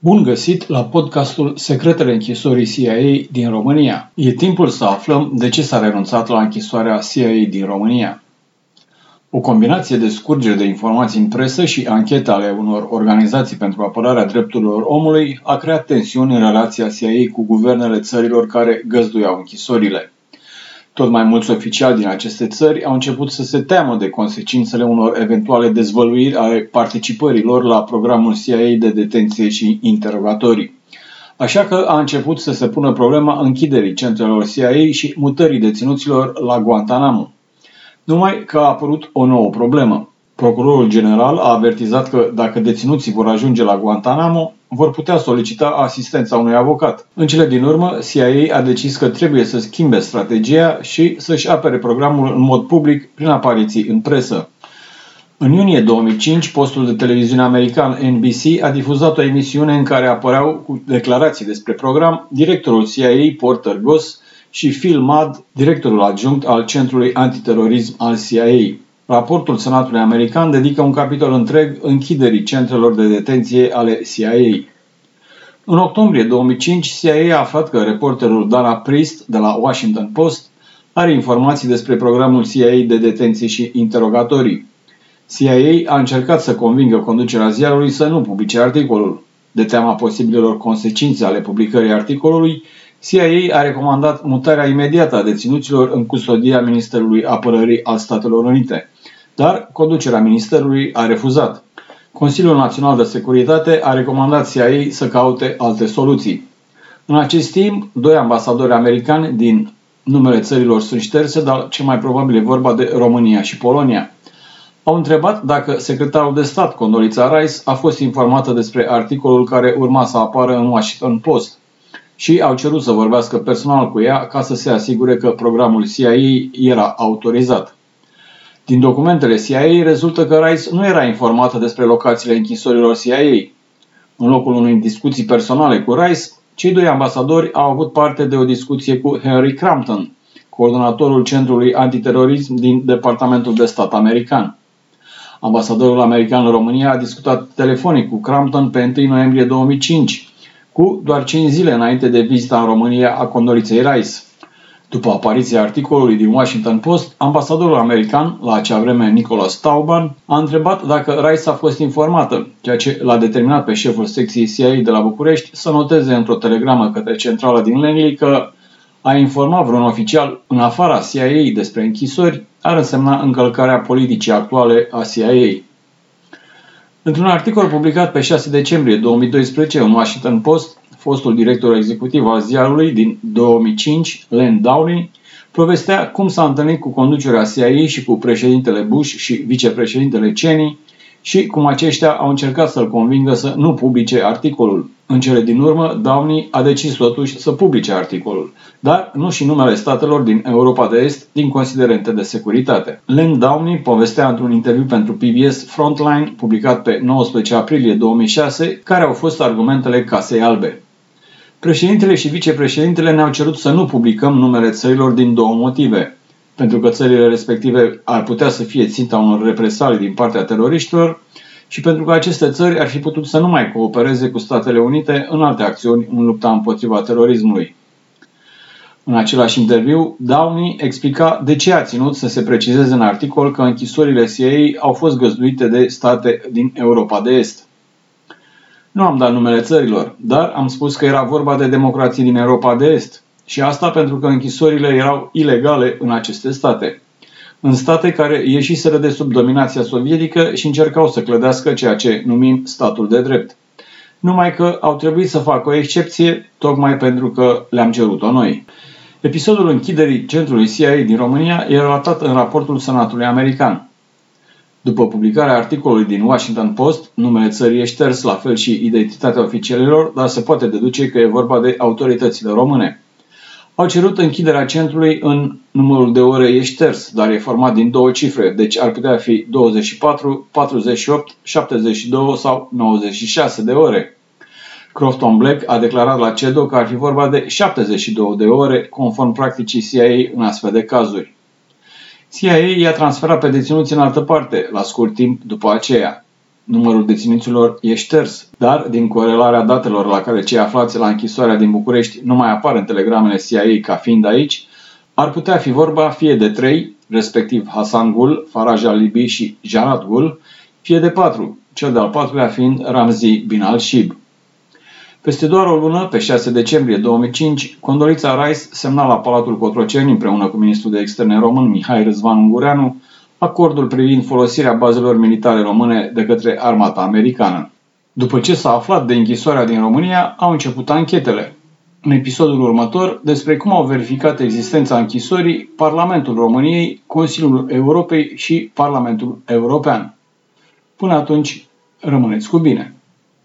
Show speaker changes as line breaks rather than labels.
Bun găsit la podcastul Secretele închisorii CIA din România. E timpul să aflăm de ce s-a renunțat la închisoarea CIA din România. O combinație de scurgeri de informații în presă și anchete ale unor organizații pentru apărarea drepturilor omului a creat tensiuni în relația CIA cu guvernele țărilor care găzduiau închisorile. Tot mai mulți oficiali din aceste țări au început să se teamă de consecințele unor eventuale dezvăluiri ale participării lor la programul CIA de detenție și interogatorii. Așa că a început să se pună problema închiderii centrelor CIA și mutării deținuților la Guantanamo. Numai că a apărut o nouă problemă. Procurorul general a avertizat că dacă deținuții vor ajunge la Guantanamo, vor putea solicita asistența unui avocat. În cele din urmă, CIA a decis că trebuie să schimbe strategia și să-și apere programul în mod public prin apariții în presă. În iunie 2005, postul de televiziune american NBC a difuzat o emisiune în care apăreau cu declarații despre program directorul CIA Porter Goss și Phil Mudd, directorul adjunct al Centrului Antiterorism al CIA. Raportul Senatului American dedică un capitol întreg închiderii centrelor de detenție ale CIA. În octombrie 2005, CIA a aflat că reporterul Dana Priest de la Washington Post are informații despre programul CIA de detenție și interogatorii. CIA a încercat să convingă conducerea ziarului să nu publice articolul. De teama posibilelor consecințe ale publicării articolului, CIA a recomandat mutarea imediată a deținuților în custodia Ministerului Apărării al Statelor Unite dar conducerea ministerului a refuzat. Consiliul Național de Securitate a recomandat CIA să caute alte soluții. În acest timp, doi ambasadori americani din numele țărilor sunt șterse, dar cel mai probabil e vorba de România și Polonia. Au întrebat dacă secretarul de stat, Condolița Rice, a fost informată despre articolul care urma să apară în Washington Post și au cerut să vorbească personal cu ea ca să se asigure că programul CIA era autorizat. Din documentele CIA rezultă că Rice nu era informată despre locațiile închisorilor CIA. În locul unei discuții personale cu Rice, cei doi ambasadori au avut parte de o discuție cu Henry Crampton, coordonatorul Centrului Antiterorism din Departamentul de Stat american. Ambasadorul american în România a discutat telefonic cu Crampton pe 1 noiembrie 2005, cu doar 5 zile înainte de vizita în România a condoliței Rice. După apariția articolului din Washington Post, ambasadorul american, la acea vreme Nicholas Stauban, a întrebat dacă Rice a fost informată, ceea ce l-a determinat pe șeful secției CIA de la București să noteze într-o telegramă către centrala din Langley că a informa vreun oficial în afara CIA despre închisori ar însemna încălcarea politicii actuale a CIA. Într-un articol publicat pe 6 decembrie 2012 în Washington Post, fostul director executiv al ziarului din 2005, Len Downey, povestea cum s-a întâlnit cu conducerea CIA și cu președintele Bush și vicepreședintele Cheney și cum aceștia au încercat să-l convingă să nu publice articolul. În cele din urmă, Downey a decis totuși să publice articolul, dar nu și numele statelor din Europa de Est din considerente de securitate. Len Downey povestea într-un interviu pentru PBS Frontline, publicat pe 19 aprilie 2006, care au fost argumentele Casei Albe. Președintele și vicepreședintele ne-au cerut să nu publicăm numele țărilor din două motive. Pentru că țările respective ar putea să fie ținta unor represalii din partea teroriștilor și pentru că aceste țări ar fi putut să nu mai coopereze cu Statele Unite în alte acțiuni în lupta împotriva terorismului. În același interviu, Downey explica de ce a ținut să se precizeze în articol că închisorile CIA au fost găzduite de state din Europa de Est. Nu am dat numele țărilor, dar am spus că era vorba de democrații din Europa de Est. Și asta pentru că închisorile erau ilegale în aceste state. În state care ieșiseră de sub dominația sovietică și încercau să clădească ceea ce numim statul de drept. Numai că au trebuit să facă o excepție tocmai pentru că le-am cerut-o noi. Episodul închiderii centrului CIA din România e relatat în raportul Senatului American. După publicarea articolului din Washington Post, numele țării e șters, la fel și identitatea oficialilor, dar se poate deduce că e vorba de autoritățile române. Au cerut închiderea centrului în numărul de ore e șters, dar e format din două cifre, deci ar putea fi 24, 48, 72 sau 96 de ore. Crofton Black a declarat la CEDO că ar fi vorba de 72 de ore, conform practicii CIA în astfel de cazuri. CIA i-a transferat pe deținuți în altă parte, la scurt timp după aceea. numărul deținuților e șters, dar din corelarea datelor la care cei aflați la închisoarea din București nu mai apar în telegramele CIA ca fiind aici, ar putea fi vorba fie de trei, respectiv Hasan Gul, Faraj al-Libi și Janat Gul, fie de patru, cel de-al patrulea fiind Ramzi bin al-Shib. Peste doar o lună, pe 6 decembrie 2005, Condolița Rice semna la Palatul Cotroceni împreună cu ministrul de externe român Mihai Răzvan Ungureanu acordul privind folosirea bazelor militare române de către armata americană. După ce s-a aflat de închisoarea din România, au început anchetele. În episodul următor, despre cum au verificat existența închisorii Parlamentul României, Consiliul Europei și Parlamentul European. Până atunci, rămâneți cu bine!